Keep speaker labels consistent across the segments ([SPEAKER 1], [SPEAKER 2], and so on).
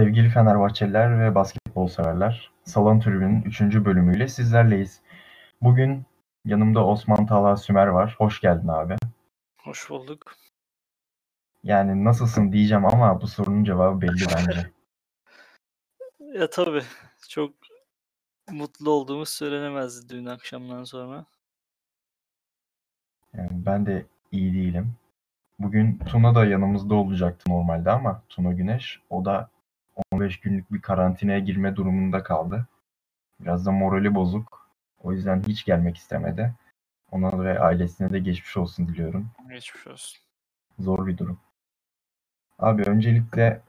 [SPEAKER 1] Sevgili Fenerbahçeliler ve basketbol severler, Salon Tribün'ün 3. bölümüyle sizlerleyiz. Bugün yanımda Osman Talha Sümer var. Hoş geldin abi.
[SPEAKER 2] Hoş bulduk.
[SPEAKER 1] Yani nasılsın diyeceğim ama bu sorunun cevabı belli bence.
[SPEAKER 2] Ya tabii çok mutlu olduğumuz söylenemezdi dün akşamdan sonra.
[SPEAKER 1] Yani ben de iyi değilim. Bugün Tuna da yanımızda olacaktı normalde ama Tuna Güneş o da 15 günlük bir karantinaya girme durumunda kaldı. Biraz da morali bozuk. O yüzden hiç gelmek istemedi. Ona ve ailesine de geçmiş olsun diliyorum.
[SPEAKER 2] Geçmiş olsun.
[SPEAKER 1] Zor bir durum. Abi öncelikle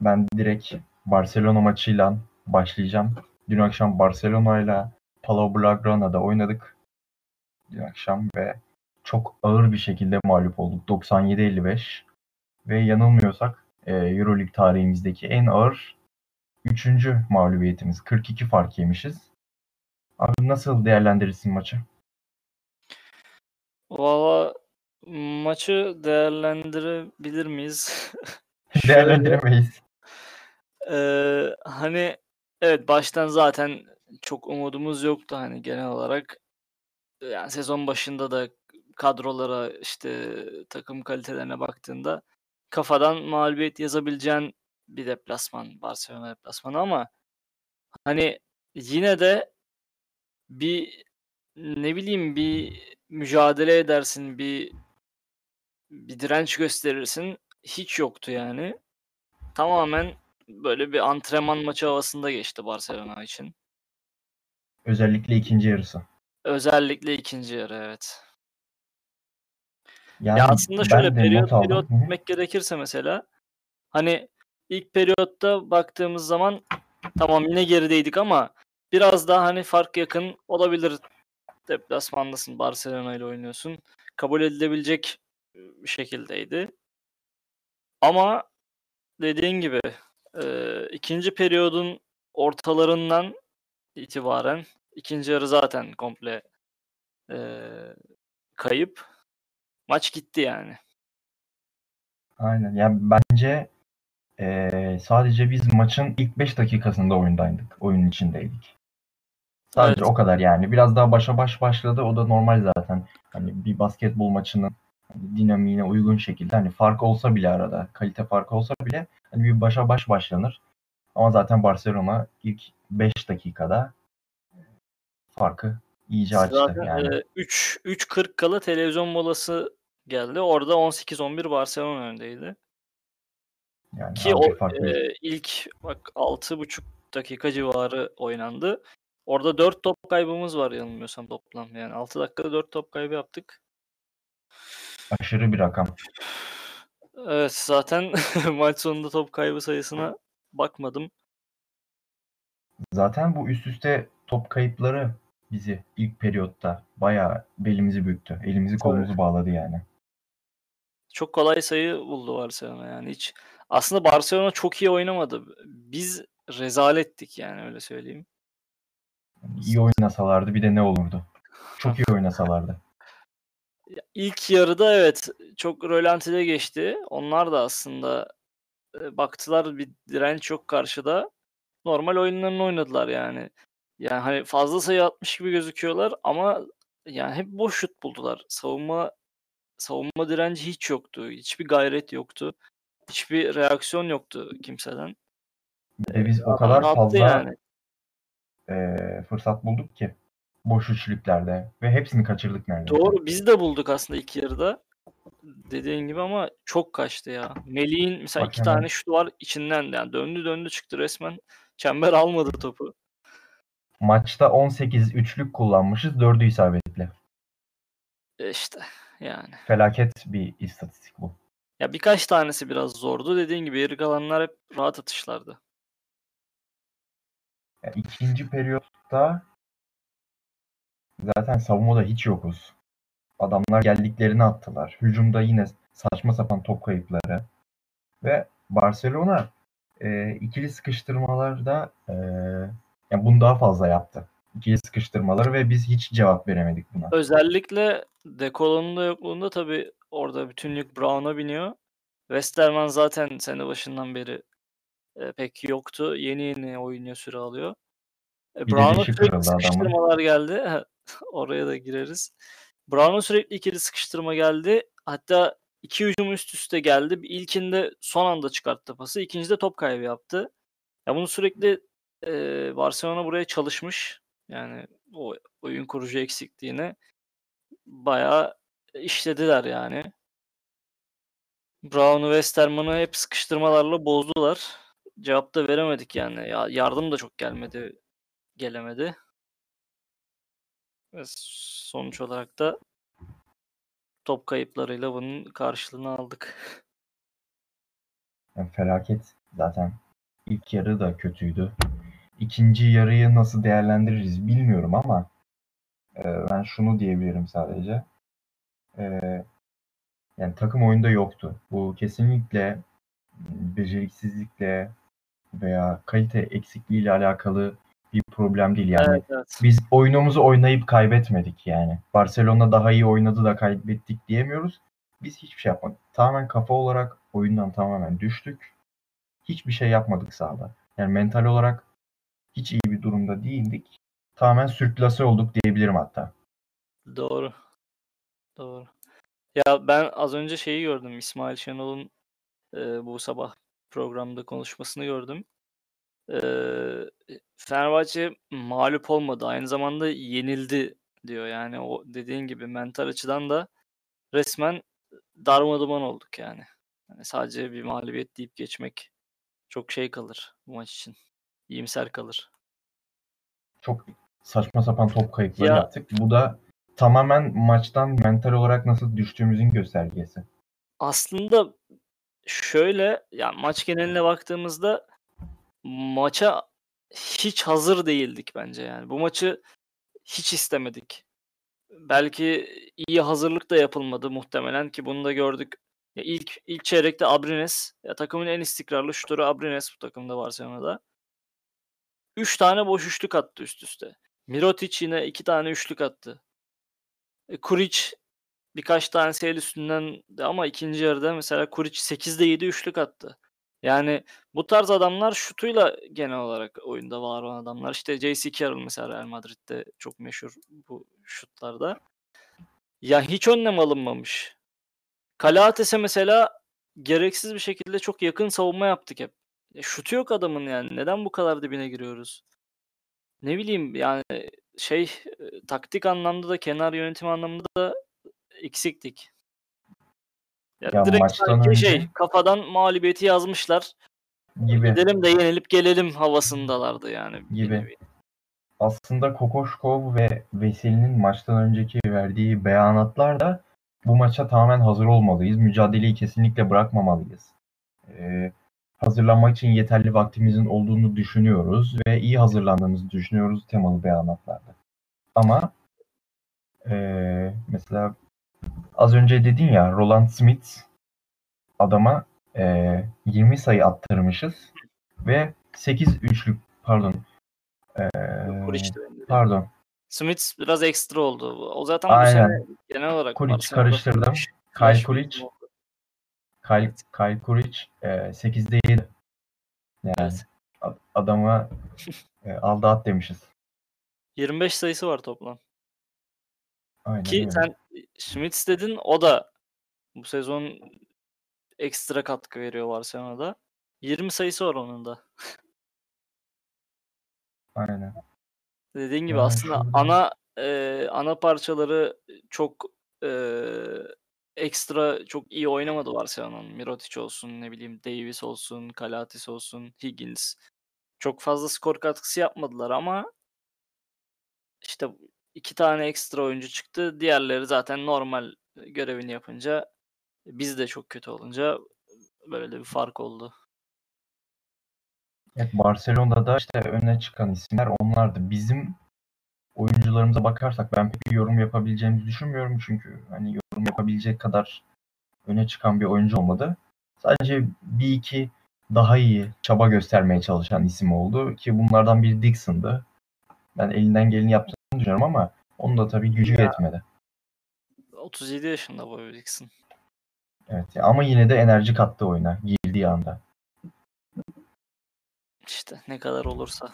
[SPEAKER 1] ben direkt Barcelona maçıyla başlayacağım. Dün akşam Barcelona ile Palau Blaugrana'da oynadık. Dün akşam ve çok ağır bir şekilde mağlup olduk. 97-55 ve yanılmıyorsak e, Euroleague tarihimizdeki en ağır 3. mağlubiyetimiz. 42 fark yemişiz. Abi nasıl değerlendirirsin maçı?
[SPEAKER 2] Valla maçı değerlendirebilir miyiz?
[SPEAKER 1] Değerlendiremeyiz.
[SPEAKER 2] Eee, hani evet baştan zaten çok umudumuz yoktu hani genel olarak. Yani sezon başında da kadrolara işte takım kalitelerine baktığında kafadan mağlubiyet yazabileceğin bir deplasman Barcelona deplasmanı ama hani yine de bir ne bileyim bir mücadele edersin, bir bir direnç gösterirsin. Hiç yoktu yani. Tamamen böyle bir antrenman maçı havasında geçti Barcelona için.
[SPEAKER 1] Özellikle ikinci yarısı.
[SPEAKER 2] Özellikle ikinci yarı evet.
[SPEAKER 1] Yani
[SPEAKER 2] Ya aslında şöyle periyot periyot gitmek gerekirse mesela hani ilk periyotta baktığımız zaman tamam yine gerideydik ama biraz daha hani fark yakın olabilir. Deplasmandasın, Barcelona ile oynuyorsun. Kabul edilebilecek bir şekildeydi. Ama dediğin gibi eee, ikinci periyodun ortalarından itibaren ikinci yarı zaten komple eee, kayıp. Maç gitti yani.
[SPEAKER 1] Aynen. Yani bence eee, sadece biz maçın ilk 5 dakikasında oyundaydık. Oyunun içindeydik. Sadece
[SPEAKER 2] Evet.
[SPEAKER 1] o kadar yani. Biraz daha başa baş başladı. O da normal zaten. Hani bir basketbol maçının hani dinamiğine uygun şekilde hani fark olsa bile arada, kalite farkı olsa bile hani bir başa baş başlanır. Ama zaten Barcelona ilk 5 dakikada farkı iyice açtı
[SPEAKER 2] Zaten
[SPEAKER 1] yani.
[SPEAKER 2] eee, 3 3.40 kala televizyon molası geldi. Orada 18-11 Barcelona öndeydi.
[SPEAKER 1] Yani
[SPEAKER 2] Ki o
[SPEAKER 1] bir fark değil.
[SPEAKER 2] eee, ilk bak 6,5 dakika civarı oynandı. Orada 4 top kaybımız var yanılmıyorsam toplam. Yani 6 dakikada 4 top kaybı yaptık.
[SPEAKER 1] Aşırı bir rakam.
[SPEAKER 2] Evet zaten maç sonunda top kaybı sayısına bakmadım.
[SPEAKER 1] Zaten bu üst üste top kayıpları bizi ilk periyotta bayağı belimizi büktü. Elimizi kolumuzu bağladı yani.
[SPEAKER 2] Çok kolay sayı buldu Barcelona yani hiç. Aslında Barcelona çok iyi oynamadı. Biz rezalettik yani öyle söyleyeyim.
[SPEAKER 1] İyi oynasalardı bir de ne olurdu? Çok iyi oynasalardı.
[SPEAKER 2] İlk yarıda evet çok rölantide geçti. Onlar da aslında e, baktılar bir direnç yok karşıda. Normal oyunlarını oynadılar yani. Yani hani fazla sayı atmış gibi gözüküyorlar ama yani hep boş şut buldular. Savunma savunma direnci hiç yoktu. Hiçbir gayret yoktu. Hiçbir reaksiyon yoktu kimseden.
[SPEAKER 1] De biz o
[SPEAKER 2] Adam
[SPEAKER 1] kadar
[SPEAKER 2] rahattı
[SPEAKER 1] fazla
[SPEAKER 2] yani.
[SPEAKER 1] eee, fırsat bulduk ki boş üçlüklerde ve hepsini kaçırdık neredeyse.
[SPEAKER 2] Doğru biz de bulduk aslında ilk yarıda. Dediğin gibi ama çok kaçtı ya. Melih'in mesela
[SPEAKER 1] Bak
[SPEAKER 2] iki
[SPEAKER 1] hemen
[SPEAKER 2] tane şutu var içinden yani döndü döndü çıktı resmen. Çember almadı topu.
[SPEAKER 1] maçta 18 üçlük kullanmışız. 4'ü isabetli.
[SPEAKER 2] E işte yani.
[SPEAKER 1] Felaket bir istatistik bu.
[SPEAKER 2] Ya birkaç tanesi biraz zordu. Dediğin gibi geri kalanlar hep rahat atışlardı.
[SPEAKER 1] Ya ikinci periyotta zaten savunmada hiç yokuz. Adamlar geldiklerini attılar. Hücumda yine saçma sapan top kayıpları. Ve Barcelona e, ikili sıkıştırmalarda e, yani bunu daha fazla yaptı. İkili sıkıştırmaları ve biz hiç cevap veremedik buna.
[SPEAKER 2] Özellikle Dekolon'un da yokluğunda tabii orada bütün yük Brown'a biniyor. Westerman zaten sene başından beri e, pek yoktu. Yeni yeni oyuna süre alıyor. E, Brown'a sürekli sıkıştırmalar geldi. Oraya da gireriz. Brown'a sürekli ikili sıkıştırma geldi. Hatta iki hücum üst üste geldi. İlkinde son anda çıkarttı pası. İkincide top kaybı yaptı. Ya bunu sürekli e, Barcelona buraya çalışmış. Yani o oyun kurucu eksikliğini bayağı işlediler yani. Brown'u Westerman'ı hep sıkıştırmalarla bozdular. Cevap da veremedik yani. Ya yardım da çok gelmedi. Gelemedi. Ve sonuç olarak da top kayıplarıyla bunun karşılığını aldık.
[SPEAKER 1] Yani felaket zaten. İlk yarı da kötüydü. İkinci yarıyı nasıl değerlendiririz bilmiyorum ama e, ben şunu diyebilirim sadece. E, yani takım oyunda yoktu. Bu kesinlikle beceriksizlikle veya kalite eksikliğiyle alakalı bir problem değil. Yani
[SPEAKER 2] Evet, evet.
[SPEAKER 1] biz oyunumuzu oynayıp kaybetmedik yani. Barcelona daha iyi oynadı da kaybettik diyemiyoruz. Biz hiçbir şey yapmadık. Tamamen kafa olarak oyundan tamamen düştük. Hiçbir şey yapmadık sahada. Yani mental olarak hiç iyi bir durumda değildik. Tamamen sürklase olduk diyebilirim hatta.
[SPEAKER 2] Doğru. Doğru. Ya ben az önce şeyi gördüm. İsmail Şenol'un e, bu sabah programda konuşmasını gördüm. E, Fenerbahçe mağlup olmadı. Aynı zamanda yenildi diyor. Yani o dediğin gibi mental açıdan da resmen darmaduman olduk yani. yani sadece bir mağlubiyet deyip geçmek çok şey kalır bu maç için. İyimser kalır.
[SPEAKER 1] Çok saçma sapan top kayıpları
[SPEAKER 2] Ya-
[SPEAKER 1] yaptık. Bu da tamamen maçtan mental olarak nasıl düştüğümüzün göstergesi.
[SPEAKER 2] Aslında şöyle ya maç geneline baktığımızda maça hiç hazır değildik bence yani. Bu maçı hiç istemedik. Belki iyi hazırlık da yapılmadı muhtemelen ki bunu da gördük. Ya ilk ilk çeyrekte Abrines ya takımın en istikrarlı şutörü Abrines bu takımda Barcelona'da. 3 tane boş üçlük attı üst üste. Mirotic yine 2 tane üçlük attı. E, Kuric birkaç tanesi el üstünden de ama ikinci yarıda mesela Kuric 8'de 7 üçlük attı. Yani bu tarz adamlar şutuyla genel olarak oyunda var olan adamlar. İşte J.C. Carroll mesela Real Madrid'de çok meşhur bu şutlarda. Ya hiç önlem alınmamış. Kalaates'e mesela gereksiz bir şekilde çok yakın savunma yaptık hep. E, şutu yok adamın yani. Neden bu kadar dibine giriyoruz? Ne bileyim yani şey taktik anlamda da kenar yönetim anlamında da eksiktik. Ya,
[SPEAKER 1] Ya
[SPEAKER 2] direkt sanki
[SPEAKER 1] önce-
[SPEAKER 2] şey kafadan mağlubiyeti yazmışlar.
[SPEAKER 1] Gibi.
[SPEAKER 2] Gidelim de yenilip gelelim havasındalardı yani.
[SPEAKER 1] Gibi. aslında Kokoşkov ve Veseli'nin maçtan önceki verdiği beyanatlar da bu maça tamamen hazır olmalıyız. Mücadeleyi kesinlikle bırakmamalıyız. Ee, hazırlanmak için yeterli vaktimizin olduğunu düşünüyoruz ve iyi hazırlandığımızı düşünüyoruz temalı beyanatlarda. Ama ee, mesela az önce dedin ya Roland Smith adama ee, 20 sayı attırmışız ve 8 üçlük pardon
[SPEAKER 2] dediğim.
[SPEAKER 1] Pardon.
[SPEAKER 2] Smith biraz ekstra oldu. O zaten bu
[SPEAKER 1] Aynen.
[SPEAKER 2] sene genel olarak Barcelona'da
[SPEAKER 1] karıştırdım. Kyle
[SPEAKER 2] oldu.
[SPEAKER 1] Kyle, Kyle Kuric e, 8'de 7. Yani
[SPEAKER 2] Evet.
[SPEAKER 1] adama e, aldı at demişiz.
[SPEAKER 2] 25 sayısı var toplam.
[SPEAKER 1] Aynen
[SPEAKER 2] Ki
[SPEAKER 1] öyle.
[SPEAKER 2] sen Schmitz dedin o da bu sezon ekstra katkı veriyor Barcelona'da. 20 sayısı var onun da.
[SPEAKER 1] Aynen.
[SPEAKER 2] Dediğin gibi
[SPEAKER 1] Ya
[SPEAKER 2] aslında ana e, ana parçaları çok e, ekstra çok iyi oynamadı Barcelona'nın. Mirotic olsun, ne bileyim Davis olsun, Kalatis olsun, Higgins. Çok fazla skor katkısı yapmadılar ama işte iki tane ekstra oyuncu çıktı. Diğerleri zaten normal görevini yapınca biz de çok kötü olunca böyle bir fark oldu.
[SPEAKER 1] Evet, Barcelona'da işte öne çıkan isimler onlardı. Bizim oyuncularımıza bakarsak ben pek bir yorum yapabileceğimizi düşünmüyorum. Çünkü hani yorum yapabilecek kadar öne çıkan bir oyuncu olmadı. Sadece bir iki daha iyi çaba göstermeye çalışan isim oldu ki bunlardan biri Dixon'dı. Ben elinden geleni yaptığını düşünüyorum ama onun da tabii gücü
[SPEAKER 2] Ya.
[SPEAKER 1] yetmedi.
[SPEAKER 2] 37 yaşında Bobby Dixon.
[SPEAKER 1] Evet ama yine de enerji kattı oyuna girdiği anda.
[SPEAKER 2] işte ne kadar olursa.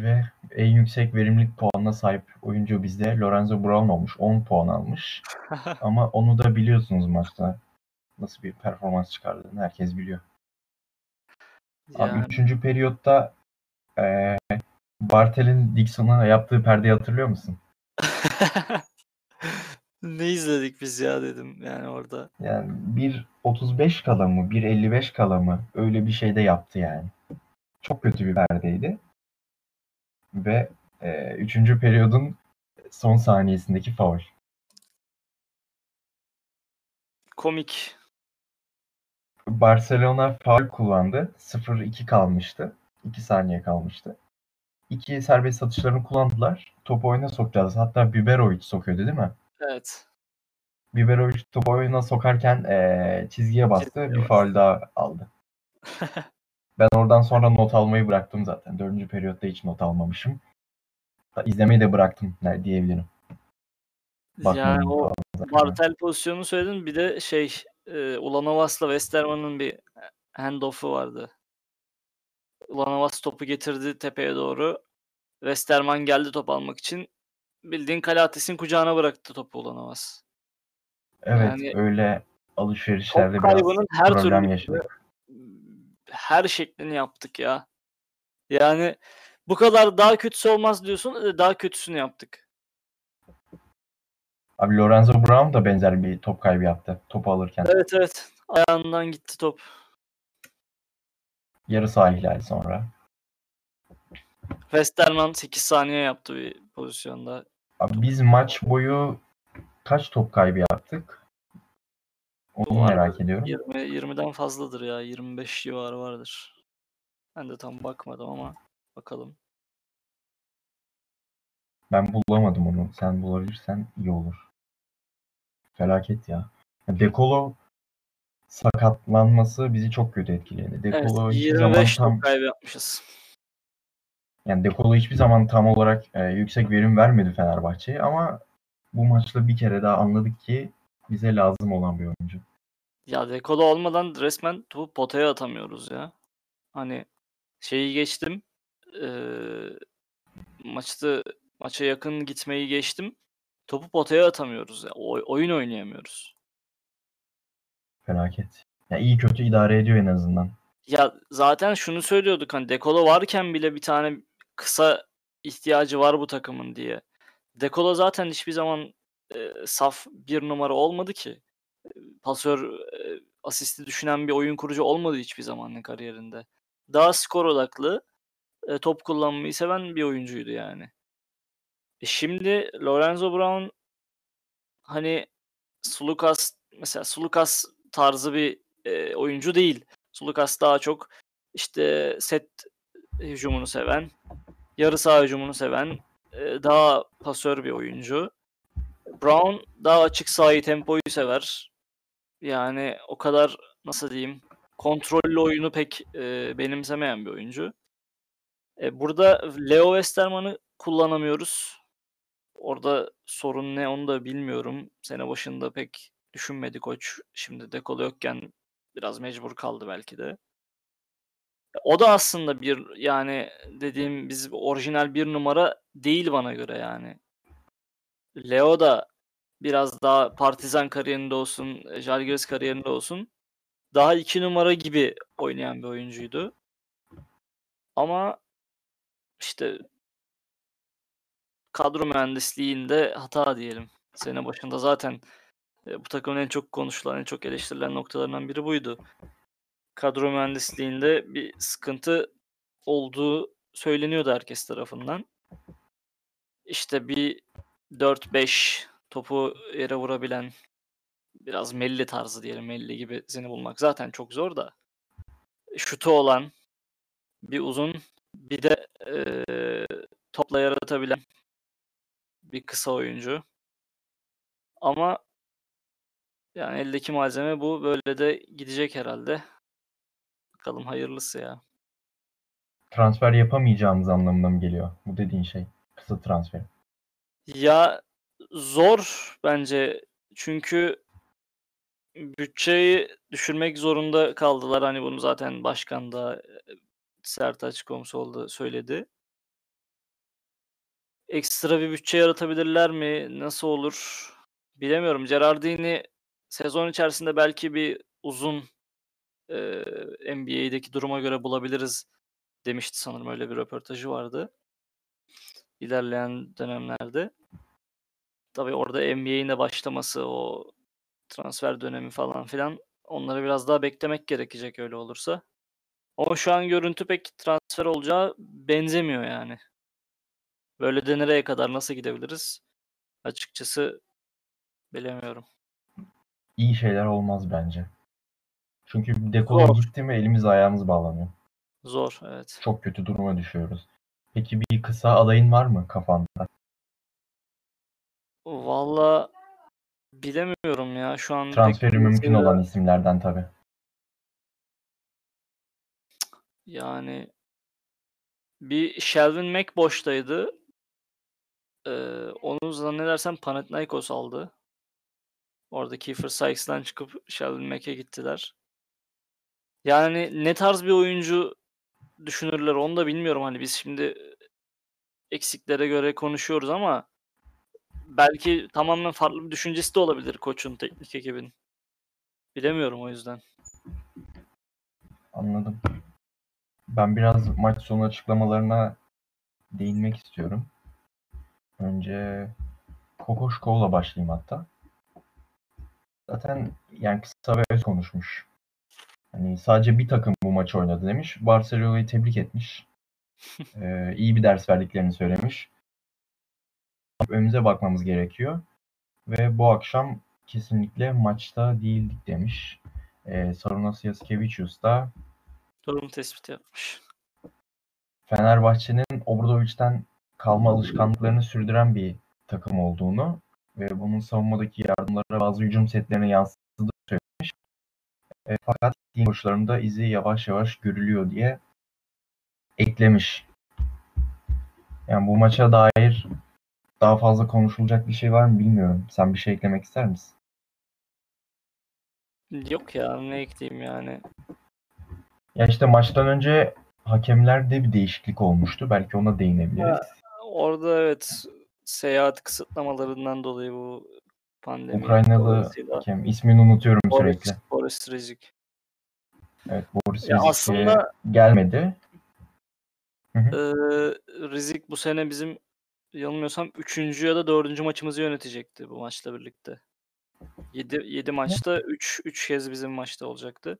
[SPEAKER 1] Ve en yüksek verimlilik puanına sahip oyuncu bizde Lorenzo Brown olmuş. 10 puan almış. Ama onu da biliyorsunuz maçta nasıl bir performans çıkardığını herkes biliyor. Abi
[SPEAKER 2] Yani
[SPEAKER 1] 3. periyotta eee Bartel'in Dixon'a yaptığı perdeyi hatırlıyor musun?
[SPEAKER 2] ne izledik biz ya dedim yani orada.
[SPEAKER 1] Yani 1.35 kala mı 1.55 kala mı öyle bir şey de yaptı yani. Çok kötü bir perdeydi. Ve eee 3. periyodun son saniyesindeki faul.
[SPEAKER 2] Komik.
[SPEAKER 1] Barcelona faul kullandı. 0-2 kalmıştı. 2 saniye kalmıştı. İki serbest atışlarını kullandılar. Topu oyuna sokacağız. Hatta Biberovic sokuyordu değil mi?
[SPEAKER 2] Evet.
[SPEAKER 1] Biberovic topu oyuna sokarken eee, çizgiye bastı.
[SPEAKER 2] Çizgiye
[SPEAKER 1] bir
[SPEAKER 2] bastı.
[SPEAKER 1] faul daha aldı. Ben oradan sonra not almayı bıraktım zaten. Dördüncü periyotta hiç not almamışım. Hatta İzlemeyi de bıraktım diyebilirim. Bakmadım
[SPEAKER 2] Yani o. Bartel pozisyonunu söyledin. Bir de şey e, Ulanovas'la Westerman'ın bir handoff'u vardı. Ulanovas topu getirdi tepeye doğru. Westerman geldi top almak için. Bildiğin Kalates'in kucağına bıraktı topu Ulanovas.
[SPEAKER 1] Evet
[SPEAKER 2] Yani
[SPEAKER 1] öyle alışverişlerde
[SPEAKER 2] top
[SPEAKER 1] biraz
[SPEAKER 2] kaybının her
[SPEAKER 1] problem
[SPEAKER 2] türlü
[SPEAKER 1] yaşadık.
[SPEAKER 2] Her şeklini yaptık ya. Yani bu kadar daha kötüsü olmaz diyorsun. e, Daha kötüsünü yaptık.
[SPEAKER 1] Abi Lorenzo Brown da benzer bir top kaybı yaptı topu alırken.
[SPEAKER 2] Evet evet. Ayağından gitti top.
[SPEAKER 1] Yarı saha ihlali sonra.
[SPEAKER 2] Westerman 8 saniye yaptı bir pozisyonda.
[SPEAKER 1] Abi biz maç boyu kaç top kaybı yaptık? Onu merak ediyorum.
[SPEAKER 2] 20 20'den fazladır ya. 25 civarı vardır. Ben de tam bakmadım ama bakalım.
[SPEAKER 1] Ben bulamadım onu. Sen bulabilirsen iyi olur. Felaket ya. Dekolo sakatlanması bizi çok kötü etkiledi.
[SPEAKER 2] Evet,
[SPEAKER 1] Dekolo hiçbir zaman
[SPEAKER 2] 25
[SPEAKER 1] tam
[SPEAKER 2] top kaybı yapmışız.
[SPEAKER 1] yani Dekolo hiçbir zaman tam olarak e, yüksek verim vermedi Fenerbahçe'ye ama bu maçta bir kere daha anladık ki bize lazım olan bir oyuncu.
[SPEAKER 2] Ya Dekolo olmadan resmen topu potaya atamıyoruz ya. Hani şeyi geçtim. eee, maçta maça yakın gitmeyi geçtim. Topu potaya atamıyoruz ya. Oy- oyun oynayamıyoruz.
[SPEAKER 1] Felaket. Ya iyi kötü idare ediyor en azından.
[SPEAKER 2] Ya zaten şunu söylüyorduk hani Dekolo varken bile bir tane kısa ihtiyacı var bu takımın diye. Dekolo zaten hiçbir zaman e, saf bir numara olmadı ki. Pasör, e, asisti düşünen bir oyun kurucu olmadı hiçbir zaman kariyerinde. Daha skor odaklı, e, top kullanmayı seven bir oyuncuydu yani. E şimdi Lorenzo Brown hani Sulukas mesela Sulukas tarzı bir e, oyuncu değil. Sulukas daha çok işte set hücumunu seven, yarı saha hücumunu seven, e, daha pasör bir oyuncu. Brown daha açık sahayı, tempoyu sever. Yani o kadar nasıl diyeyim kontrollü oyunu pek e, benimsemeyen bir oyuncu. E, burada Leo Westerman'ı kullanamıyoruz. Orada sorun ne onu da bilmiyorum. Sene başında pek düşünmedi koç. Şimdi Dekolo yokken biraz mecbur kaldı belki de. O da aslında bir yani dediğim biz orijinal bir numara değil bana göre yani. Leo da biraz daha Partizan kariyerinde olsun, Žalgiris kariyerinde olsun daha iki numara gibi oynayan bir oyuncuydu. Ama işte kadro mühendisliğinde hata diyelim. Sene başında zaten e, bu takımın en çok konuşulan, en çok eleştirilen noktalarından biri buydu. Kadro mühendisliğinde bir sıkıntı olduğu söyleniyordu herkes tarafından. İşte bir 4-5 topu yere vurabilen biraz Melli tarzı diyelim. Melli gibi seni bulmak zaten çok zor da. Şutu olan bir uzun bir de eee, topla yaratabilen bir kısa oyuncu. Ama yani eldeki malzeme bu. Böyle de gidecek herhalde. Bakalım hayırlısı ya.
[SPEAKER 1] Transfer yapamayacağımız anlamına mı geliyor bu dediğin şey? Kısa transfer.
[SPEAKER 2] Ya zor bence. Çünkü bütçeyi düşürmek zorunda kaldılar. Hani bunu zaten başkan da e, Sertaç Komsoğlu söyledi. Ekstra bir bütçe yaratabilirler mi? Nasıl olur? Bilemiyorum. Gerardini sezon içerisinde belki bir uzun eee NBA'deki duruma göre bulabiliriz demişti sanırım. Öyle bir röportajı vardı. İlerleyen dönemlerde. Tabii orada NBA'in de başlaması, o transfer dönemi falan filan onları biraz daha beklemek gerekecek öyle olursa. Ama şu an görüntü pek transfer olacağı benzemiyor yani. Böyle de nereye kadar nasıl gidebiliriz? Açıkçası bilemiyorum.
[SPEAKER 1] İyi şeyler olmaz bence. Çünkü Dekolo gitti mi elimiz ayağımız bağlanıyor.
[SPEAKER 2] Zor, evet.
[SPEAKER 1] Çok kötü duruma düşüyoruz. Peki bir kısa adayın var mı kafanda?
[SPEAKER 2] Valla bilemiyorum ya şu an
[SPEAKER 1] Transferi mümkün olan isimlerden tabii.
[SPEAKER 2] Yani bir Shelvin Mack boştaydı. Ee, onu zannedersem Panathinaikos aldı. Orada Kiefer Sykes'tan çıkıp Shelvin Mack'e gittiler. Yani ne tarz bir oyuncu düşünürler onu da bilmiyorum. Hani biz şimdi eksiklere göre konuşuyoruz ama belki tamamen farklı bir düşüncesi de olabilir koçun, teknik ekibin. Bilemiyorum o yüzden.
[SPEAKER 1] Anladım. Ben biraz maç sonu açıklamalarına değinmek istiyorum. Önce Kokoşkov'la başlayayım hatta. Zaten yani kısa ve öz konuşmuş. Hani sadece bir takım bu maçı oynadı demiş. Barcelona'yı tebrik etmiş. Ee, iyi bir ders verdiklerini söylemiş. Önümüze bakmamız gerekiyor. Ve bu akşam kesinlikle maçta değildik demiş. Ee, Sarunas Yaskevicius da
[SPEAKER 2] Durum tespiti yapmış.
[SPEAKER 1] Fenerbahçe'nin Obradovic'den kalma alışkanlıklarını sürdüren bir takım olduğunu ve bunun savunmadaki yardımlara bazı hücum setlerine yansıttığını. E, fakat team koşularında izi yavaş yavaş görülüyor diye eklemiş. Yani bu maça dair daha fazla konuşulacak bir şey var mı bilmiyorum. Sen bir şey eklemek ister misin?
[SPEAKER 2] Yok ya ne ekleyeyim yani.
[SPEAKER 1] Ya işte maçtan önce hakemlerde bir değişiklik olmuştu. Belki ona değinebiliriz.
[SPEAKER 2] Orada evet seyahat kısıtlamalarından dolayı bu pandemi
[SPEAKER 1] Ukraynalı hakem ismini unutuyorum
[SPEAKER 2] Boris,
[SPEAKER 1] sürekli.
[SPEAKER 2] Boris Rizik.
[SPEAKER 1] Evet Boris
[SPEAKER 2] Ya
[SPEAKER 1] Rizik'e
[SPEAKER 2] aslında
[SPEAKER 1] gelmedi.
[SPEAKER 2] eee, Rizik bu sene bizim yanılmıyorsam 3. ya da 4. maçımızı yönetecekti bu maçla birlikte. 7 7 maçta 3 3 kez bizim maçta olacaktı.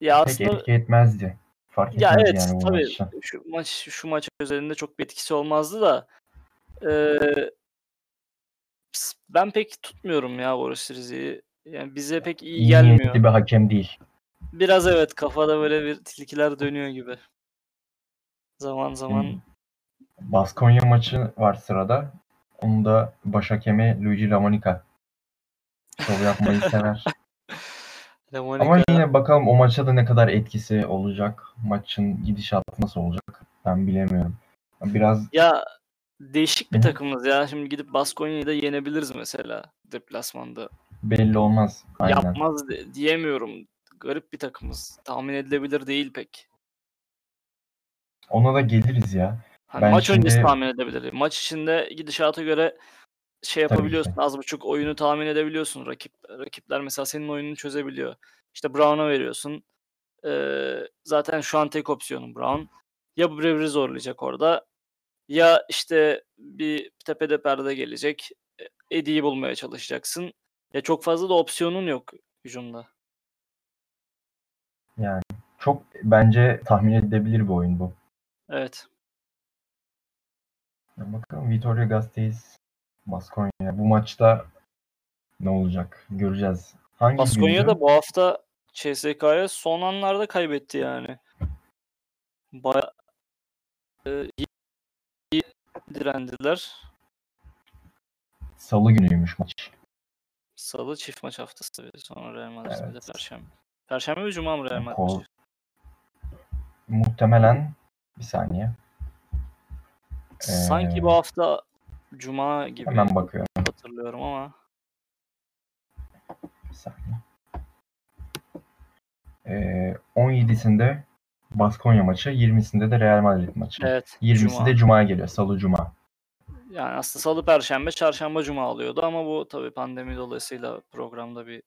[SPEAKER 2] Ya
[SPEAKER 1] Pek
[SPEAKER 2] aslında
[SPEAKER 1] etki etmezdi. Fark
[SPEAKER 2] ya
[SPEAKER 1] etmez
[SPEAKER 2] evet
[SPEAKER 1] yani
[SPEAKER 2] tabii
[SPEAKER 1] maç için.
[SPEAKER 2] şu maç şu maç özelinde çok bir etkisi olmazdı da ps- ben pek tutmuyorum ya Boris Rizik'i. Yani bize pek iyi
[SPEAKER 1] İyi
[SPEAKER 2] gelmiyor.
[SPEAKER 1] niyetli bir hakem değil.
[SPEAKER 2] Biraz evet kafada böyle bir tilkiler dönüyor gibi. Zaman zaman
[SPEAKER 1] Hmm. Baskonya maçı var sırada. Onu da baş hakemi Luigi Lamonica. Şov yapmayı sever. Ama yine bakalım o maça da ne kadar etkisi olacak. Maçın gidişatı nasıl olacak ben bilemiyorum. Biraz
[SPEAKER 2] ya değişik bir takımız ya. Şimdi gidip Baskonya'yı da yenebiliriz mesela deplasmanda.
[SPEAKER 1] belli olmaz. Aynen.
[SPEAKER 2] Yapmaz de- diyemiyorum. Garip bir takımız. Tahmin edilebilir değil pek.
[SPEAKER 1] Ona da geliriz ya.
[SPEAKER 2] Hani
[SPEAKER 1] Ben
[SPEAKER 2] maç öncesi
[SPEAKER 1] şimdi-
[SPEAKER 2] tahmin edilebilir. Maç içinde gidişata göre şey
[SPEAKER 1] Tabii
[SPEAKER 2] yapabiliyorsun. Az buçuk oyunu tahmin edebiliyorsun. Rakip rakipler mesela senin oyununu çözebiliyor. İşte Brown'a veriyorsun. Ee, zaten şu an tek opsiyonun Brown. Ya Brewer'ı zorlayacak orada ya işte bir tepede perde gelecek. e, Eddie'yi bulmaya çalışacaksın. Ya çok fazla da opsiyonun yok hücumda.
[SPEAKER 1] Yani çok bence tahmin edilebilir bir oyun bu.
[SPEAKER 2] Evet.
[SPEAKER 1] Ya bakalım Vitória Gasteiz Baskonya. Bu maçta ne olacak? Göreceğiz. Hangi
[SPEAKER 2] Baskonya da bu hafta CSK'ya son anlarda kaybetti yani. Baya e, direndiler.
[SPEAKER 1] Salı günüymüş maç.
[SPEAKER 2] Salı çift maç haftası sonra Real Madrid bir de
[SPEAKER 1] Evet.
[SPEAKER 2] Perşembe. Perşembe ve Cuma mı Real Madrid?
[SPEAKER 1] Kol- Muhtemelen bir saniye.
[SPEAKER 2] Sanki
[SPEAKER 1] Ee,
[SPEAKER 2] bu hafta Cuma gibi
[SPEAKER 1] Hemen bakıyorum.
[SPEAKER 2] hatırlıyorum ama
[SPEAKER 1] Bir saniye. Ee, 17'sinde Baskonya maçı, 20'sinde de Real Madrid maçı.
[SPEAKER 2] Evet.
[SPEAKER 1] 20'si
[SPEAKER 2] Cuma.
[SPEAKER 1] de Cuma'ya geliyor. Salı Cuma.
[SPEAKER 2] Yani aslında salı, perşembe, çarşamba, cuma alıyordu ama bu tabii pandemi dolayısıyla programda bir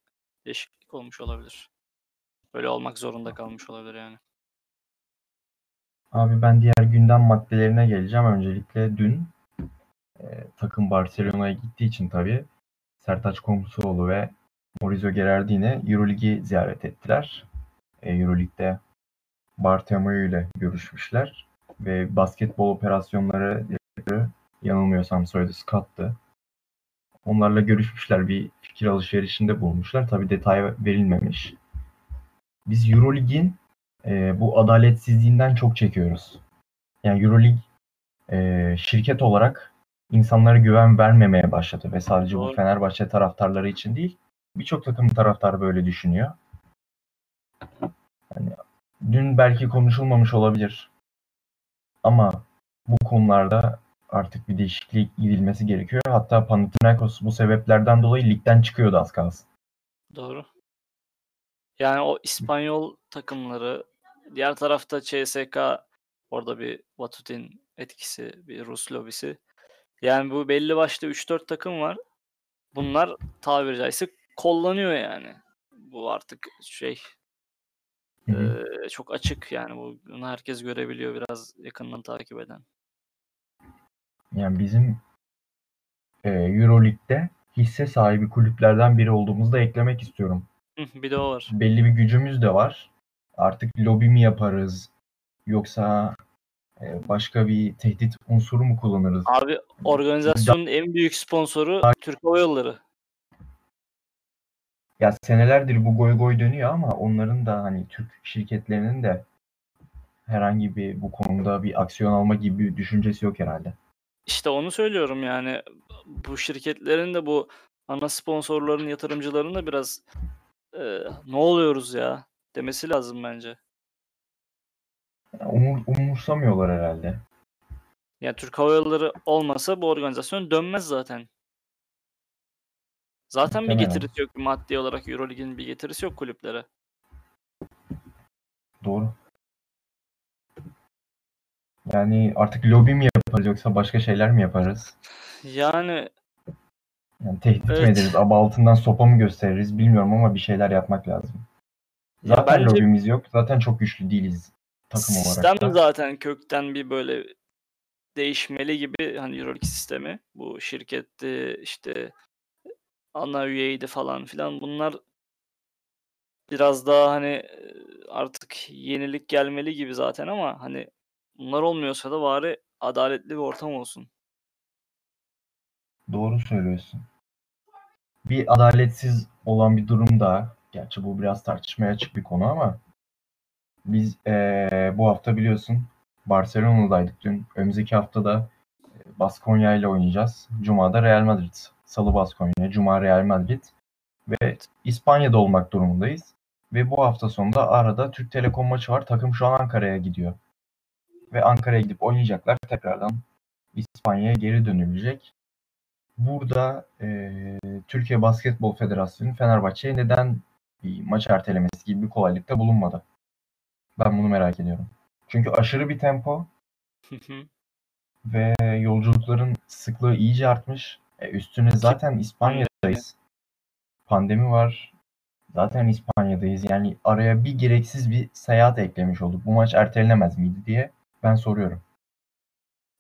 [SPEAKER 2] değişiklik olmuş olabilir. Böyle olmak zorunda kalmış olabilir yani.
[SPEAKER 1] Abi ben diğer gündem maddelerine geleceğim. Öncelikle dün e, takım Barcelona'ya gittiği için tabii Sertaç Komsoğlu ve Maurizio Gerardini Euroligi ziyaret ettiler. E, Euroleague'de Bartomeu ile görüşmüşler ve basketbol operasyonları yanılmıyorsam soyadı Scott'tı. Onlarla görüşmüşler, bir fikir alışverişinde bulmuşlar. Tabii detay verilmemiş. Biz Eurolig'in e, bu adaletsizliğinden çok çekiyoruz. Yani Euroleague e, şirket olarak insanlara güven vermemeye başladı ve sadece bu. Fenerbahçe taraftarları için değil, birçok takım taraftarı böyle düşünüyor. Hani dün belki konuşulmamış olabilir ama bu konularda artık bir değişiklik gidilmesi gerekiyor. Hatta Panathinaikos bu sebeplerden dolayı ligden çıkıyordu az kalsın.
[SPEAKER 2] Doğru. Yani o İspanyol takımları, diğer tarafta CSK orada bir Vatutin etkisi, bir Rus lobisi. Yani bu belli başlı 3-4 takım var. Bunlar tabiri caizse kollanıyor yani. Bu artık şey
[SPEAKER 1] Hı hı.
[SPEAKER 2] eee, çok açık yani bu bunu herkes görebiliyor biraz yakından takip eden.
[SPEAKER 1] Yani bizim e, Euroleague'de hisse sahibi kulüplerden biri olduğumuzu da eklemek istiyorum.
[SPEAKER 2] Hı, bir de o var.
[SPEAKER 1] Belli bir gücümüz de var. Artık lobi mi yaparız yoksa e, başka bir tehdit unsuru mu kullanırız?
[SPEAKER 2] Abi organizasyonun en büyük sponsoru Türk Hava Yolları.
[SPEAKER 1] Ya senelerdir bu goy goy dönüyor ama onların da hani Türk şirketlerinin de herhangi bir bu konuda bir aksiyon alma gibi bir düşüncesi yok herhalde.
[SPEAKER 2] İşte onu söylüyorum yani bu şirketlerin de bu ana sponsorların, yatırımcıların da biraz eee, ne oluyoruz ya demesi lazım bence.
[SPEAKER 1] Umur, umursamıyorlar herhalde.
[SPEAKER 2] Yani Türk Hava Yolları olmasa bu organizasyon dönmez zaten. Zaten bir
[SPEAKER 1] Muhtemelen.
[SPEAKER 2] getirisi yok maddi olarak Eurolig'in bir getirisi yok kulüplere.
[SPEAKER 1] Doğru. Yani artık lobi mi yaparız yoksa başka şeyler mi yaparız?
[SPEAKER 2] Yani
[SPEAKER 1] Yani tehdit mi
[SPEAKER 2] Evet.
[SPEAKER 1] ederiz? Aba altından sopa mı gösteririz? Bilmiyorum ama bir şeyler yapmak lazım.
[SPEAKER 2] Ya
[SPEAKER 1] Zaten
[SPEAKER 2] bence-
[SPEAKER 1] lobimiz yok. Zaten çok güçlü değiliz takım
[SPEAKER 2] sistem
[SPEAKER 1] olarak da.
[SPEAKER 2] zaten kökten bir böyle değişmeli gibi hani Euroleague sistemi. Bu şirketti işte ana üyeydi falan filan bunlar biraz daha hani artık yenilik gelmeli gibi zaten ama hani bunlar olmuyorsa da bari adaletli bir ortam olsun.
[SPEAKER 1] Doğru söylüyorsun. Bir adaletsiz olan bir durum daha. Gerçi bu biraz tartışmaya açık bir konu ama biz eee, bu hafta biliyorsun Barcelona'daydık dün. Önümüzdeki hafta da Baskonya ile oynayacağız. Cuma'da Real Madrid. Salı Baskonya, Cuma Real Madrid. Ve İspanya'da olmak durumundayız. Ve bu hafta sonunda arada Türk Telekom maçı var. Takım şu an Ankara'ya gidiyor. Ve Ankara'ya gidip oynayacaklar. Tekrardan İspanya'ya geri dönülecek. Burada eee, Türkiye Basketbol Federasyonu Fenerbahçe'ye neden bir maç ertelemesi gibi bir kolaylıkta bulunmadı? Ben bunu merak ediyorum. Çünkü aşırı bir tempo ve yolculukların sıklığı iyice artmış. E, üstüne zaten İspanya'dayız. Pandemi var. Zaten İspanya'dayız. Yani araya bir gereksiz bir seyahat eklemiş olduk. Bu maç ertelenemez miydi diye ben soruyorum.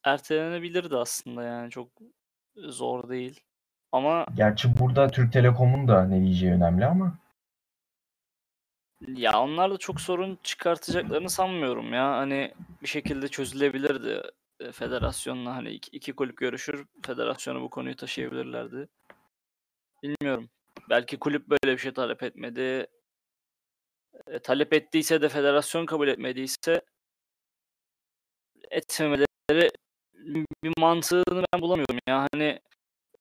[SPEAKER 2] Ertelenebilirdi aslında yani çok zor değil. Ama
[SPEAKER 1] Gerçi burada Türk Telekom'un da ne diyeceği önemli ama
[SPEAKER 2] ya onlar da çok sorun çıkartacaklarını sanmıyorum ya. Hani bir şekilde çözülebilirdi federasyonla hani iki, iki kulüp görüşür federasyona bu konuyu taşıyabilirlerdi. Bilmiyorum. Belki kulüp böyle bir şey talep etmedi. E, talep ettiyse de federasyon kabul etmediyse etmemeleri bir mantığını ben bulamıyorum ya. Hani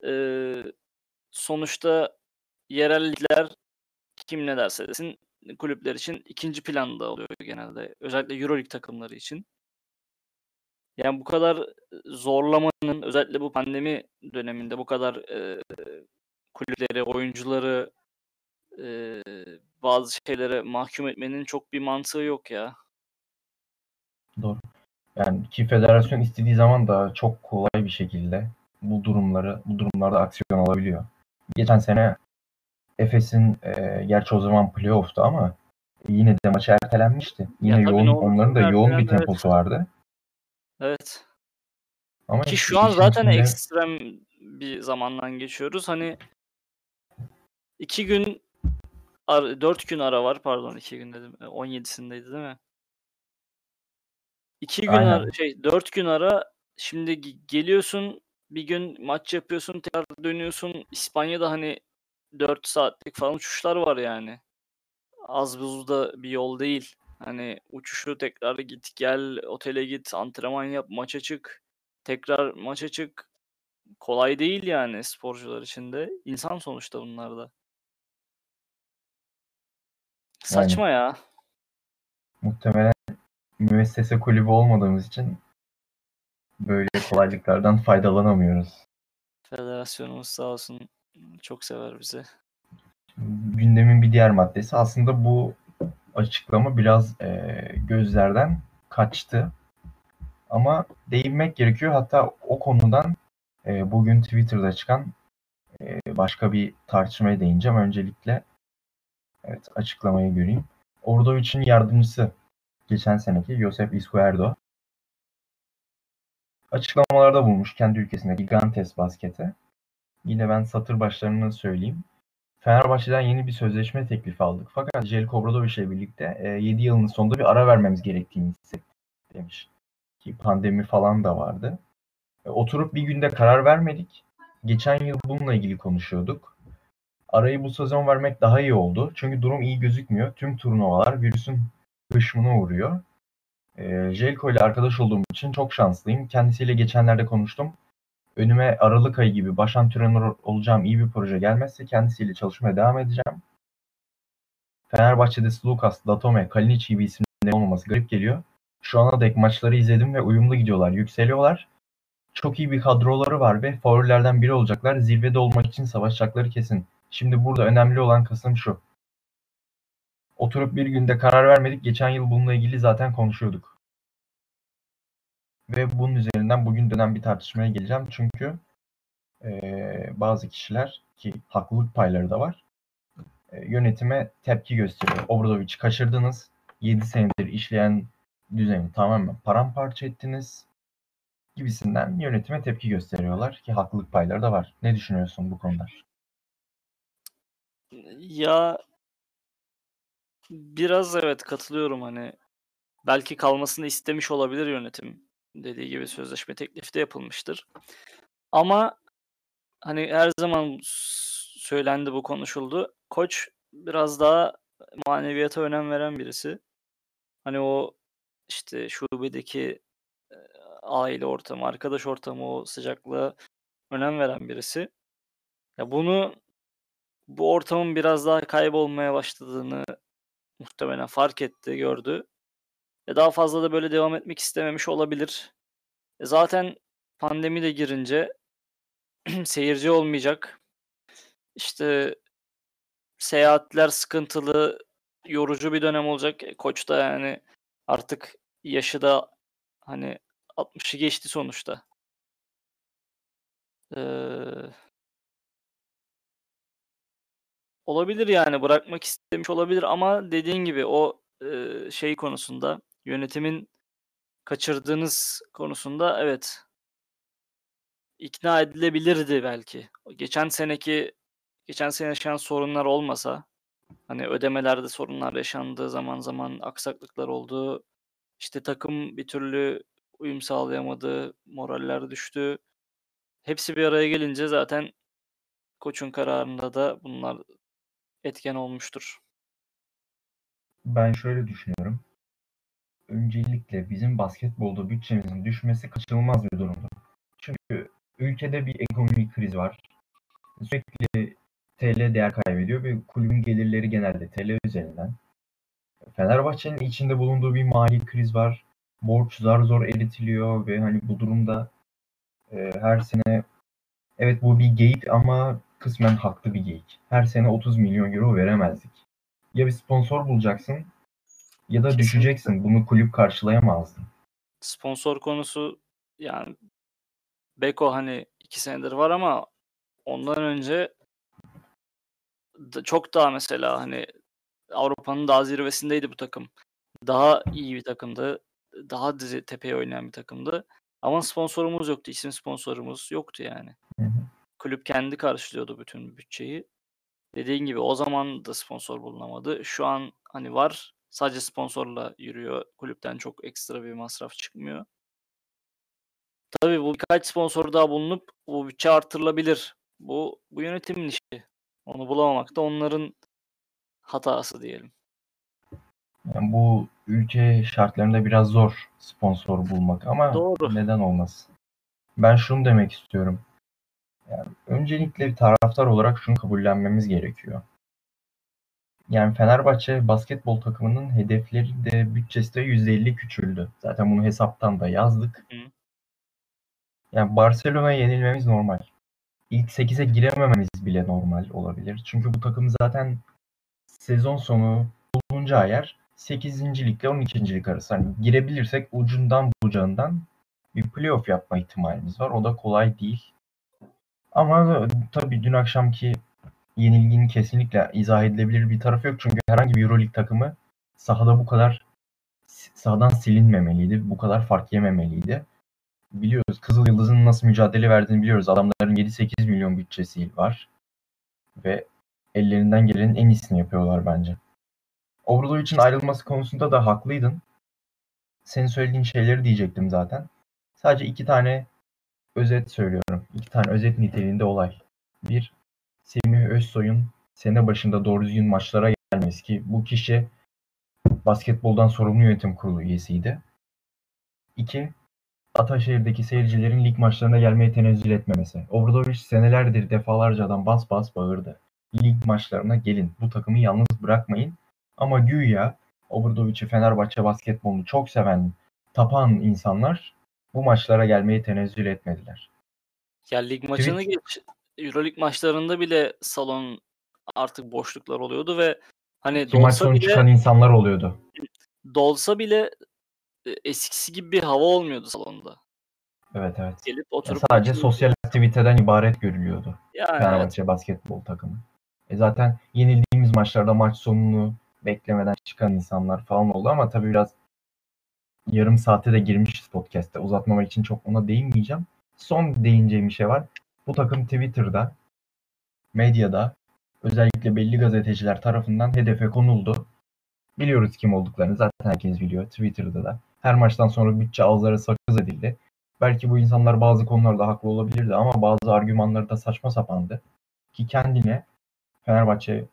[SPEAKER 2] e, sonuçta yerellikler kim ne derse desin kulüpler için ikinci planda oluyor genelde. Özellikle Euroleague takımları için. Yani bu kadar zorlamanın özellikle bu pandemi döneminde bu kadar e, kulüpleri, oyuncuları e, bazı şeylere mahkum etmenin çok bir mantığı yok ya.
[SPEAKER 1] Doğru. Yani ki federasyon istediği zaman da çok kolay bir şekilde bu durumları bu durumlarda aksiyon alabiliyor. Geçen sene Efes'in e, gerçi o zaman playoff'tu ama yine de maçı ertelenmişti. Yine
[SPEAKER 2] tabii
[SPEAKER 1] yoğun onların da yoğun bir
[SPEAKER 2] ertelendi, evet.
[SPEAKER 1] temposu vardı.
[SPEAKER 2] Evet.
[SPEAKER 1] Ama
[SPEAKER 2] Ki şu an zaten
[SPEAKER 1] içinde
[SPEAKER 2] ekstrem bir zamandan geçiyoruz. Hani 2 gün 4 gün ara var. Pardon 2 gün dedim. E, 17'sindeydi değil mi? 2 gün
[SPEAKER 1] Aynen.
[SPEAKER 2] ara şey 4 gün ara. Şimdi ge geliyorsun, bir gün maç yapıyorsun, tekrar dönüyorsun. İspanya'da hani 4 saatlik falan uçuşlar var yani. Az buz da bir yol değil. Hani uçuşu tekrar git gel, otele git, antrenman yap, maça çık, tekrar maça çık. Kolay değil yani sporcular için de. İnsan sonuçta bunlar da. Saçma ya.
[SPEAKER 1] Muhtemelen müessese kulübü olmadığımız için böyle kolaylıklardan faydalanamıyoruz.
[SPEAKER 2] Federasyonumuz sağ olsun çok sever bizi.
[SPEAKER 1] Gündemin bir diğer maddesi aslında bu açıklama biraz e, gözlerden kaçtı. Ama değinmek gerekiyor. Hatta o konudan e, bugün Twitter'da çıkan e, başka bir tartışmaya değineceğim. Öncelikle evet açıklamayı göreyim. Ordovic'in yardımcısı geçen seneki Josep Izquierdo açıklamalarda bulmuş kendi ülkesindeki Gigantes baskete. Yine ben satır başlarını söyleyeyim. Fenerbahçe'den yeni bir sözleşme teklifi aldık. Fakat Jelko Obradovic ile birlikte e, 7 yılın sonunda bir ara vermemiz gerektiğini hissettik demiş. Ki pandemi falan da vardı. E, oturup bir günde karar vermedik. Geçen yıl bununla ilgili konuşuyorduk. Arayı bu sezon vermek daha iyi oldu. Çünkü durum iyi gözükmüyor. Tüm turnuvalar virüsün hışmına uğruyor. E, Jelko ile arkadaş olduğum için çok şanslıyım. Kendisiyle geçenlerde konuştum. Önüme Aralık ayı gibi baş antrenör olacağım iyi bir proje gelmezse kendisiyle çalışmaya devam edeceğim. Fenerbahçe'de Slukas, Datome, Kalinic gibi isimlerin olmaması garip geliyor. Şu ana dek maçları izledim ve uyumlu gidiyorlar, yükseliyorlar. Çok iyi bir kadroları var ve favorilerden biri olacaklar. Zirvede olmak için savaşacakları kesin. Şimdi burada önemli olan kısım şu. Oturup bir günde karar vermedik. Geçen yıl bununla ilgili zaten konuşuyorduk. Ve bunun üzerinden bugün dönen bir tartışmaya geleceğim. Çünkü e, bazı kişiler ki haklılık payları da var. E, yönetime tepki gösteriyor. Obradovic kaçırdınız. 7 senedir işleyen düzeni tamamen paramparça ettiniz gibisinden yönetime tepki gösteriyorlar ki haklılık payları da var. Ne düşünüyorsun bu konuda?
[SPEAKER 2] Ya biraz evet katılıyorum hani belki kalmasını istemiş olabilir yönetim. Dediği gibi sözleşme teklifi de yapılmıştır. Ama hani her zaman söylendi bu konuşuldu. Koç biraz daha maneviyata önem veren birisi. Hani o işte şubedeki e, aile ortamı, arkadaş ortamı, o sıcaklığa önem veren birisi. Ya bunu bu ortamın biraz daha kaybolmaya başladığını muhtemelen fark etti, gördü. Ve daha fazla da böyle devam etmek istememiş olabilir. E zaten pandemi de girince seyirci olmayacak. İşte seyahatler sıkıntılı, yorucu bir dönem olacak. E, Koç da yani artık yaşı da hani 60'ı geçti sonuçta. Ee, olabilir yani bırakmak istemiş olabilir ama dediğin gibi o e, şey konusunda yönetimin kaçırdığınız konusunda evet ikna edilebilirdi belki. Geçen seneki geçen sene yaşanan sorunlar olmasa hani ödemelerde sorunlar yaşandığı zaman zaman aksaklıklar oldu. İşte takım bir türlü uyum sağlayamadı, moraller düştü. Hepsi bir araya gelince zaten koçun kararında da bunlar etken olmuştur.
[SPEAKER 1] Ben şöyle düşünüyorum. Öncelikle bizim basketbolda bütçemizin düşmesi kaçınılmaz bir durumdur. Çünkü ülkede bir ekonomik kriz var. Sürekli TL değer kaybediyor ve kulübün gelirleri genelde TL üzerinden. Fenerbahçe'nin içinde bulunduğu bir mali kriz var. Borç zar zor eritiliyor ve hani bu durumda e, her sene evet bu bir geyik ama kısmen haklı bir geyik. Her sene 30 milyon euro veremezdik. Ya bir sponsor bulacaksın ya da
[SPEAKER 2] Kesinlikle.
[SPEAKER 1] düşeceksin. Bunu kulüp karşılayamazdı.
[SPEAKER 2] sponsor konusu yani Beko hani 2 senedir var ama ondan önce çok daha mesela hani Avrupa'nın daha zirvesindeydi bu takım. Daha iyi bir takımdı. Daha dizi tepeye oynayan bir takımdı. Ama sponsorumuz yoktu. İsim sponsorumuz yoktu yani.
[SPEAKER 1] Hı hı.
[SPEAKER 2] Kulüp kendi karşılıyordu bütün bütçeyi. Dediğin gibi o zaman da sponsor bulunamadı. Şu an hani var. Sadece sponsorla yürüyor. Kulüpten çok ekstra bir masraf çıkmıyor. Tabii bu birkaç sponsor daha bulunup bu bütçe artırılabilir. Bu bu yönetimin işi. Onu bulamamak da onların hatası diyelim.
[SPEAKER 1] Yani bu ülke şartlarında biraz zor sponsor bulmak ama
[SPEAKER 2] Doğru.
[SPEAKER 1] neden olmasın? Ben şunu demek istiyorum. Yani öncelikle taraftar olarak şunu kabullenmemiz gerekiyor. Yani Fenerbahçe basketbol takımının hedefleri de bütçesi de %50 küçüldü. Zaten bunu hesaptan da yazdık.
[SPEAKER 2] Hı.
[SPEAKER 1] Yani Barcelona'ya yenilmemiz normal. İlk 8'e giremememiz bile normal olabilir. Çünkü bu takım zaten sezon sonu bulunacağı yer 8. ligle 12. lig arası. Hani girebilirsek ucundan bucağından bir playoff yapma ihtimalimiz var. O da kolay değil. Ama tabii dün akşamki yenilginin kesinlikle izah edilebilir bir tarafı yok. Çünkü herhangi bir Euroleague takımı sahada bu kadar sahadan silinmemeliydi. Bu kadar fark yememeliydi. Biliyoruz Kızıl Yıldız'ın nasıl mücadele verdiğini biliyoruz. Adamların 7-8 milyon bütçesi var. Ve ellerinden gelenin en iyisini yapıyorlar bence. Obradovic'in ayrılması konusunda da haklıydın. Senin söylediğin şeyleri diyecektim zaten. Sadece iki tane özet söylüyorum. İki tane özet niteliğinde olay. Bir, Semih Özsoy'un sene başında doğru düzgün maçlara gelmesi ki bu kişi basketboldan sorumlu yönetim kurulu üyesiydi. İki, Ataşehir'deki seyircilerin lig maçlarına gelmeye tenezzül etmemesi. Obradovic senelerdir defalarca adam bas bas bağırdı. Lig maçlarına gelin. Bu takımı yalnız bırakmayın. Ama güya Obradovic'i Fenerbahçe basketbolunu çok seven, tapan insanlar bu maçlara gelmeye tenezzül etmediler.
[SPEAKER 2] Ya lig maçını geç. Euroleague maçlarında bile salon artık boşluklar oluyordu ve hani
[SPEAKER 1] Ki maç
[SPEAKER 2] dolsa
[SPEAKER 1] sonu
[SPEAKER 2] bile
[SPEAKER 1] çıkan insanlar oluyordu.
[SPEAKER 2] dolsa bile e, eskisi gibi bir hava olmuyordu salonda.
[SPEAKER 1] Evet evet.
[SPEAKER 2] Gelip
[SPEAKER 1] Ya
[SPEAKER 2] oturup
[SPEAKER 1] sadece
[SPEAKER 2] maçı-
[SPEAKER 1] sosyal aktiviteden ibaret görülüyordu.
[SPEAKER 2] yani evet.
[SPEAKER 1] Fenerbahçe basketbol takımı. E zaten yenildiğimiz maçlarda maç sonunu beklemeden çıkan insanlar falan oldu ama tabii biraz yarım saate de girmişiz podcast'te. Uzatmamak için çok ona değinmeyeceğim. Son değineceğim bir şey var. Bu takım Twitter'da, medyada, özellikle belli gazeteciler tarafından hedefe konuldu. Biliyoruz kim olduklarını zaten herkes biliyor Twitter'da da. Her maçtan sonra bütçe ağızları sakız edildi. Belki bu insanlar bazı konularda haklı olabilirdi ama bazı argümanları da saçma sapandı. Ki kendine Fenerbahçe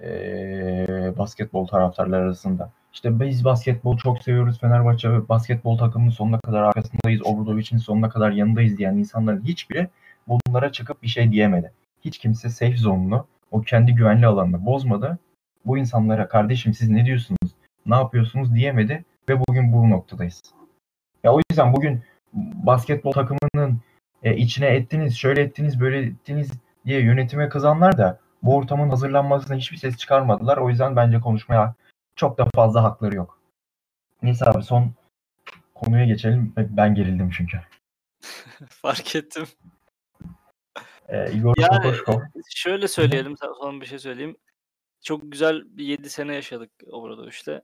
[SPEAKER 1] eee, basketbol taraftarları arasında işte biz basketbol çok seviyoruz. Fenerbahçe basketbol takımının sonuna kadar arkasındayız. Obradovic'in sonuna kadar yanındayız diyen insanların hiçbiri bunlara çıkıp bir şey diyemedi. Hiç kimse safe zone'unu, o kendi güvenli alanını bozmadı. Bu insanlara kardeşim siz ne diyorsunuz, ne yapıyorsunuz diyemedi ve bugün bu noktadayız. Ya o yüzden bugün basketbol takımının e, içine ettiniz, şöyle ettiniz, böyle ettiniz diye yönetime kızanlar da bu ortamın hazırlanmasına hiçbir ses çıkarmadılar. O yüzden bence konuşmaya çok da fazla hakları yok. Neyse abi son konuya geçelim. Ben gerildim çünkü.
[SPEAKER 2] fark ettim.
[SPEAKER 1] Ee, Igor
[SPEAKER 2] Yani-
[SPEAKER 1] Kokoşkov.
[SPEAKER 2] Şöyle söyleyelim, son bir şey söyleyeyim. Çok güzel bir 7 sene yaşadık Obradovic'te.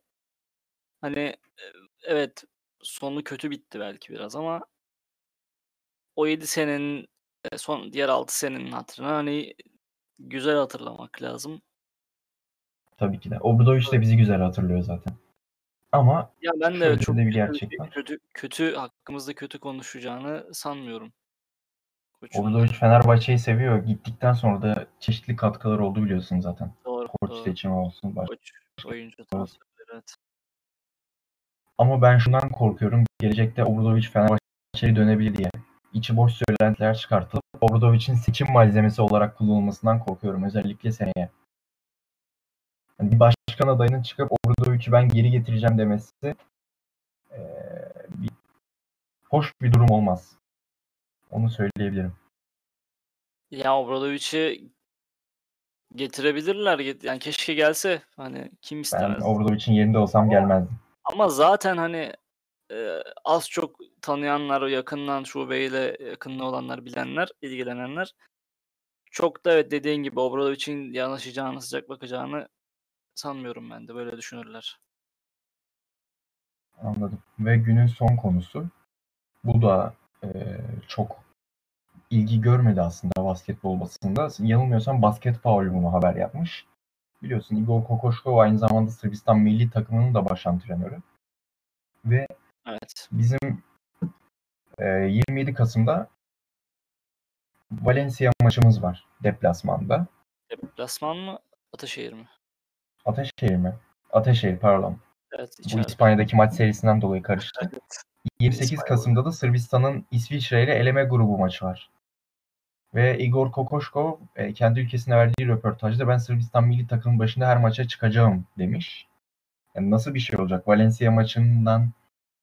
[SPEAKER 2] Hani e, evet sonu kötü bitti belki biraz ama o 7 senenin e, son diğer 6 senenin hatırına hani güzel hatırlamak lazım.
[SPEAKER 1] Tabii ki de. Obradoviç de bizi güzel hatırlıyor zaten. Ama
[SPEAKER 2] Ya ben de çok
[SPEAKER 1] de bir
[SPEAKER 2] kötü,
[SPEAKER 1] gerçek var.
[SPEAKER 2] kötü kötü hakkımızda kötü konuşacağını sanmıyorum.
[SPEAKER 1] Obradoviç Fenerbahçe'yi seviyor. Gittikten sonra da çeşitli katkılar oldu biliyorsun zaten.
[SPEAKER 2] Doğru,
[SPEAKER 1] Koç
[SPEAKER 2] doğru.
[SPEAKER 1] seçimi olsun.
[SPEAKER 2] Koç, oyuncu transferleri evet.
[SPEAKER 1] Ama ben şundan korkuyorum. Gelecekte Obradoviç Fenerbahçe'ye dönebilir diye. İçi boş söylentiler çıkartılıp Obradoviç'in seçim malzemesi olarak kullanılmasından korkuyorum. Özellikle seneye. Yani bir başkan adayının çıkıp Obradoviç'i ben geri getireceğim demesi eee, bir, hoş bir durum olmaz. Onu söyleyebilirim.
[SPEAKER 2] Ya Obradovic'i getirebilirler. Get- Yani keşke gelse. Hani kim
[SPEAKER 1] Ben
[SPEAKER 2] istemez.
[SPEAKER 1] Obradoviç'in yerinde olsam gelmezdim.
[SPEAKER 2] Ama zaten hani eee, az çok tanıyanlar, yakından şubeyle yakınlığı olanlar, bilenler, ilgilenenler çok da evet dediğin gibi Obradovic'in yanaşacağını, sıcak bakacağını sanmıyorum ben de. Böyle düşünürler.
[SPEAKER 1] Anladım. Ve günün son konusu. Bu da eee, çok ilgi görmedi aslında basketbol basında. Yanılmıyorsam Basket Faul bunu haber yapmış. Biliyorsun Igor Kokoşkov aynı zamanda Sırbistan milli takımının da baş antrenörü. Ve
[SPEAKER 2] Evet.
[SPEAKER 1] bizim eee, 27 Kasım'da Valencia maçımız var deplasmanda.
[SPEAKER 2] Deplasman mı? Ataşehir mi?
[SPEAKER 1] Ateşehir mi? Ateşehir pardon.
[SPEAKER 2] Evet,
[SPEAKER 1] Bu
[SPEAKER 2] içeride.
[SPEAKER 1] İspanya'daki maç serisinden dolayı karıştı.
[SPEAKER 2] Evet.
[SPEAKER 1] 28
[SPEAKER 2] İspanya
[SPEAKER 1] Kasım'da da Sırbistan'ın İsviçre ile eleme grubu maçı var. Ve Igor Kokoşkov e, kendi ülkesine verdiği röportajda ben Sırbistan milli takımın başında her maça çıkacağım demiş. Yani nasıl bir şey olacak? Valencia maçından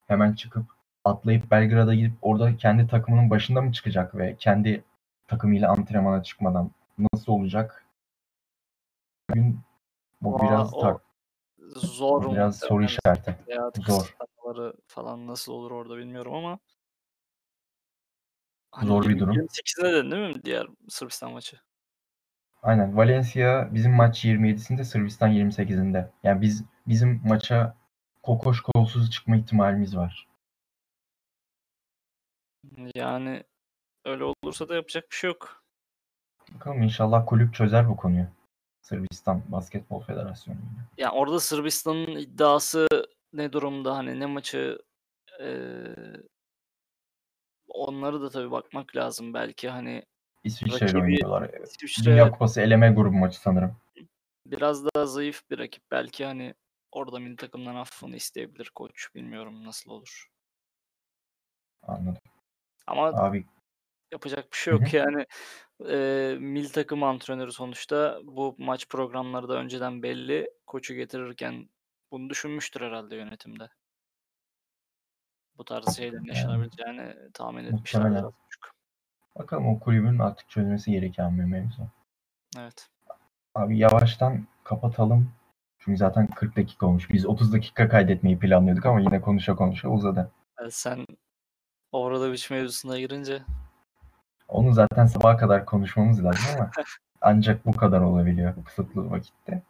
[SPEAKER 1] hemen çıkıp atlayıp Belgrad'a gidip orada kendi takımının başında mı çıkacak ve kendi takımıyla antrenmana çıkmadan nasıl olacak? Bugün bu
[SPEAKER 2] Valla
[SPEAKER 1] biraz
[SPEAKER 2] o
[SPEAKER 1] tar-
[SPEAKER 2] zor
[SPEAKER 1] biraz soru işareti. Zor.
[SPEAKER 2] falan nasıl olur orada bilmiyorum ama hani
[SPEAKER 1] Zor bir durum.
[SPEAKER 2] 28'inde dedin değil mi diğer Sırbistan maçı?
[SPEAKER 1] Aynen. Valencia bizim maç 27'sinde, Sırbistan 28'inde. Yani biz bizim maça kokoş kolsuz çıkma ihtimalimiz var.
[SPEAKER 2] Yani öyle olursa da yapacak bir şey yok.
[SPEAKER 1] Bakalım inşallah kulüp çözer bu konuyu. Sırbistan Basketbol Federasyonu.
[SPEAKER 2] Yani orada Sırbistan'ın iddiası ne durumda? Hani ne maçı onları da tabii bakmak lazım. Belki hani
[SPEAKER 1] İsviçre ile oynuyorlar.
[SPEAKER 2] İsviçre
[SPEAKER 1] Dünya Kupası eleme grubu maçı sanırım.
[SPEAKER 2] biraz daha zayıf bir rakip. Belki hani orada milli takımdan affını isteyebilir koç. Bilmiyorum nasıl olur.
[SPEAKER 1] Anladım.
[SPEAKER 2] Ama
[SPEAKER 1] Abi
[SPEAKER 2] yapacak bir şey yok
[SPEAKER 1] hı.
[SPEAKER 2] yani. Eee milli takım antrenörü sonuçta bu maç programları da önceden belli. Koçu getirirken bunu düşünmüştür herhalde yönetimde. Bu tarz şeylerin
[SPEAKER 1] yani
[SPEAKER 2] yaşanabileceğini tahmin
[SPEAKER 1] muhtemelen.
[SPEAKER 2] az buçuk.
[SPEAKER 1] Bakalım o kulübün artık çözmesi gereken bir mevzu.
[SPEAKER 2] Evet.
[SPEAKER 1] Abi yavaştan kapatalım. Çünkü zaten 40 dakika olmuş. Biz 30 dakika kaydetmeyi planlıyorduk ama yine konuşa konuşa uzadı.
[SPEAKER 2] Evet, sen Obradovic mevzusuna girince
[SPEAKER 1] Onu zaten sabaha kadar konuşmamız lazım ama ancak bu kadar olabiliyor kısıtlı vakitte.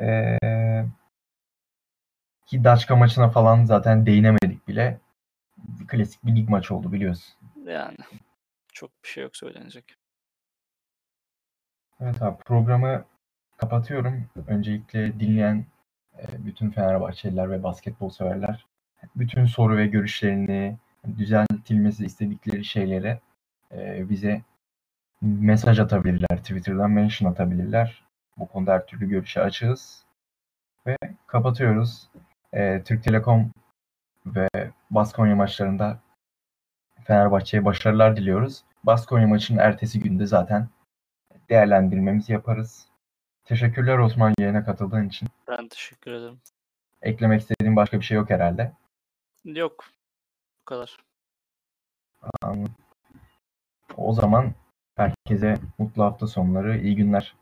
[SPEAKER 1] Ee, ki Daçka maçına falan zaten değinemedik bile. Klasik bir lig maçı oldu biliyorsun.
[SPEAKER 2] yani çok bir şey yok söylenecek.
[SPEAKER 1] Evet abi programı kapatıyorum. Öncelikle dinleyen e, bütün Fenerbahçeliler ve basketbol severler bütün soru ve görüşlerini düzeltilmesi istedikleri şeylere bize mesaj atabilirler. Twitter'dan mention atabilirler. Bu konuda her türlü görüşe açığız. Ve kapatıyoruz. E, Türk Telekom ve Baskonya maçlarında Fenerbahçe'ye başarılar diliyoruz. Baskonya maçının ertesi günde zaten değerlendirmemizi yaparız. Teşekkürler Osman yayına katıldığın için.
[SPEAKER 2] Ben teşekkür ederim.
[SPEAKER 1] Eklemek istediğin başka bir şey yok herhalde.
[SPEAKER 2] Yok. Bu kadar.
[SPEAKER 1] O zaman herkese mutlu hafta sonları, iyi günler.